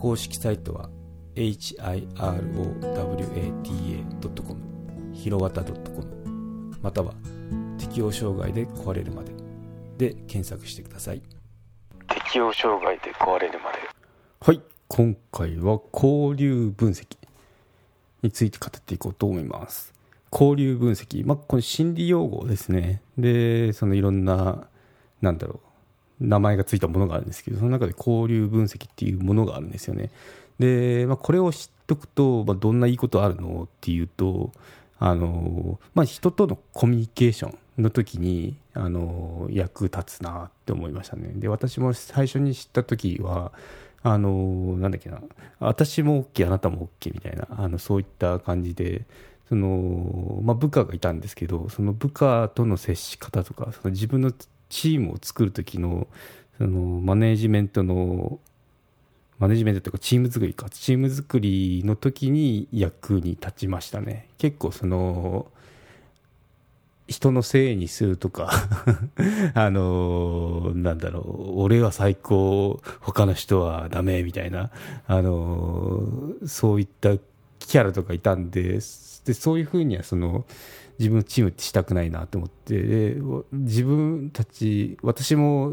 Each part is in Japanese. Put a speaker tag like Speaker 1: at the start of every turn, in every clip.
Speaker 1: 公式サイトは hirowata.com ひろわた .com または適応障害で壊れるまで。で検索してください。
Speaker 2: 適応障害で壊れるまで。
Speaker 1: はい。今回は交流分析について語っていこうと思います。交流分析、まあ、これ心理用語ですね。でそのいろんななんだろう名前がついたものがあるんですけどその中で交流分析っていうものがあるんですよね。で、まあ、これを知っとくと、まあ、どんないいことあるのっていうとあの、まあ、人とのコミュニケーションの時にあの役立つなって思いましたね。で私も最初に知った時はあのなんだっけな私も OK あなたも OK みたいなあのそういった感じでその、まあ、部下がいたんですけどその部下との接し方とかその自分のチームを作る時のそのマネジメントのマネジメントというかチーム作りか。チーム作りの時に役に立ちましたね。結構その人のせいにするとか あのなんだろう俺は最高他の人はダメみたいなあのそういったキャラとかいたんですでそういうふうにはその自分のチームってしたくないなと思って自分たち私も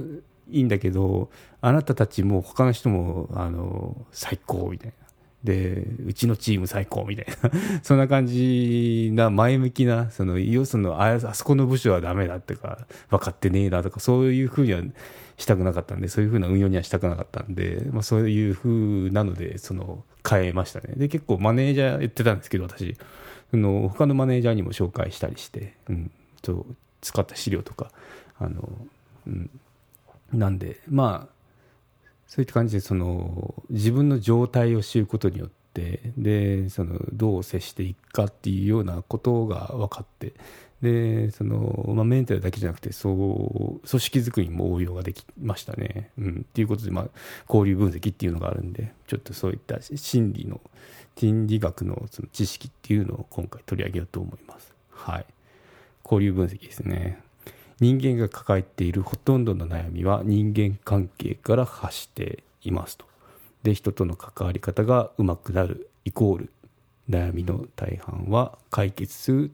Speaker 1: いいんだけどあなたたちも他の人もあの最高みたいな。でうちのチーム最高みたいな。そんな感じな前向きなその要するにああそこの部署はダメだってか分かってねえなとかそういうふうにはしたくなかったんでそういうふうな運用にはしたくなかったんで、まあ、そういうふうなのでその変えましたね。で結構マネージャー言ってたんですけど私。あの他のマネージャーにも紹介したりして、うん、と使った資料とかあの、うん、なんでまあそういった感じでその自分の状態を知ることによっててでそのどう接していくかっていうようなことが分かってでその、まあ、メンタルだけじゃなくてそう組織づくりにも応用ができましたね。うん、っていうことで、まあ、交流分析っていうのがあるんでちょっとそういった心理の心理学のその知識っていうのを今回取り上げようと思います。はい、交流分析ですね。人間が抱えているほとんどの悩みは人間関係から発していますと。で人との関わり方がうまくなるイコール悩みの大半は解決する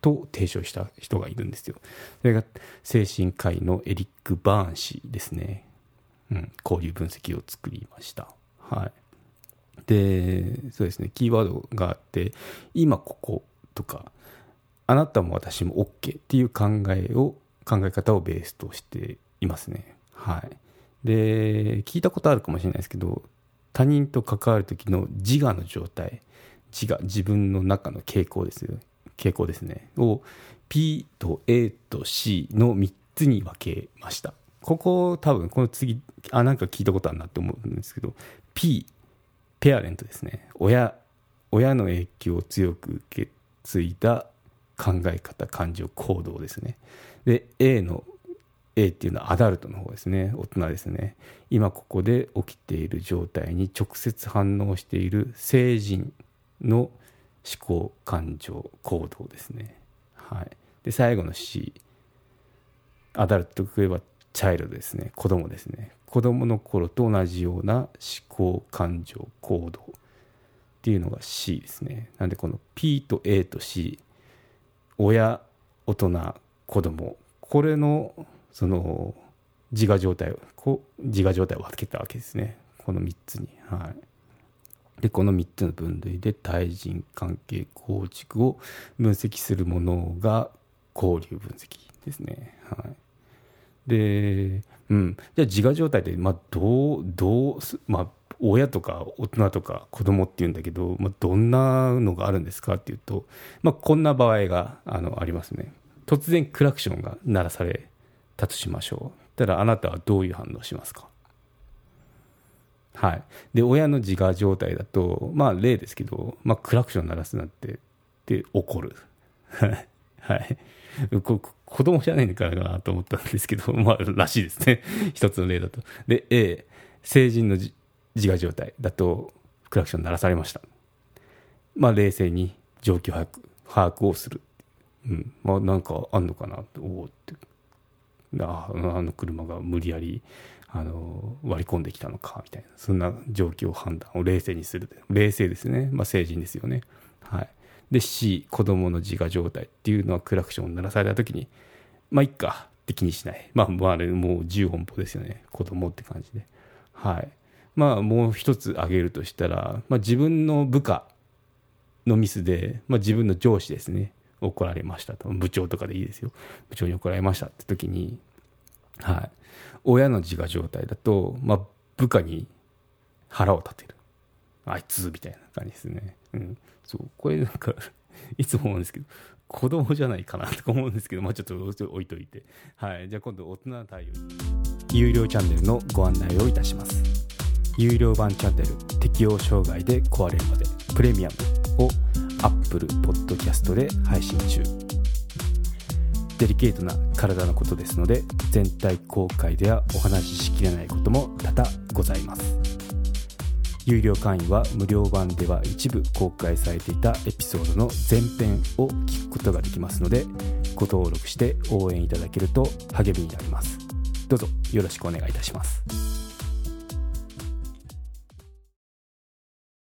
Speaker 1: と提唱した人がいるんですよ。それが精神科医のエリック・バーン氏ですね。うん、交流分析を作りました。はい。で、そうですね、キーワードがあって、今こことか、あなたも私も OK っていう考えを考え方をベースとしていますね。はい。で、聞いたことあるかもしれないですけど、他人と関わる時の自我の状態、自我、自分の中の傾向ですよ。傾向ですね。を P と A と C の3つに分けました。ここ多分この次、あ、なんか聞いたことあるなって思うんですけど、P、ペアレントですね。親、親の影響を強く受け継いだ考え方感情行動ですねで A の A っていうのはアダルトの方ですね。大人ですね。今ここで起きている状態に直接反応している成人の思考感情行動ですね。はい。で最後の C アダルトといえばチャイルドですね。子供ですね。子供の頃と同じような思考感情行動っていうのが C ですね。なんでこの P と A と C 親大人子供。これのその自我状態をこう自我状態を分けたわけですね。この3つに。はい。でこの3つの分類で対人関係構築を分析するものが交流分析ですね。はい。でうん。じゃあ自我状態でまあどうどうまあ親とか大人とか子供っていうんだけど、まあ、どんなのがあるんですかっていうと、まあ、こんな場合があのありますね。突然クラクションが鳴らされたとしましょう。ただあなたはどういう反応しますか？はい、で親の自我状態だとまあ例ですけど、まあ、クラクション鳴らすなんてで怒る。はい。こ子供じゃないのかなと思ったんですけど、まあ、らしいですね。一つの例だと。で A 成人の自我状態だとクラクション鳴らされました。まあ冷静に状況把握把握をする、うん。まあ、なんかあんのかなっておおって。ああの車が無理やりあの割り込んできたのかみたいな。そんな状況判断を冷静にする。冷静ですね、まあ、成人ですよね、はい、で C 子供の自我状態っていうのはクラクションを鳴らされた時にまあいっかって気にしない。まあまあれもう10本歩ですよね。子供って感じで。はい。まあもう一つ挙げるとしたら、まあ、自分の部下のミスで、まあ、自分の上司ですね。怒られましたと。部長とかでいいですよ。部長に怒られましたって時にはい。親の自我状態だと、まあ、部下に腹を立てる。あいつみたいな感じですね。うん。そう。これなんか いつも思うんですけど子供じゃないかなとか思うんですけどまあちょっと置いといて。はい。じゃあ今度大人の対応。有料チャンネルのご案内をいたします。有料版チャンネル適応障害で壊れるまで。プレミアムを Apple Podcast で配信中。デリケートな体のことですので全体公開ではお話ししきれないことも多々ございます。有料会員は無料版では一部公開されていたエピソードの前編を聞くことができますのでご登録して応援いただけると励みになります。どうぞよろしくお願いいたします。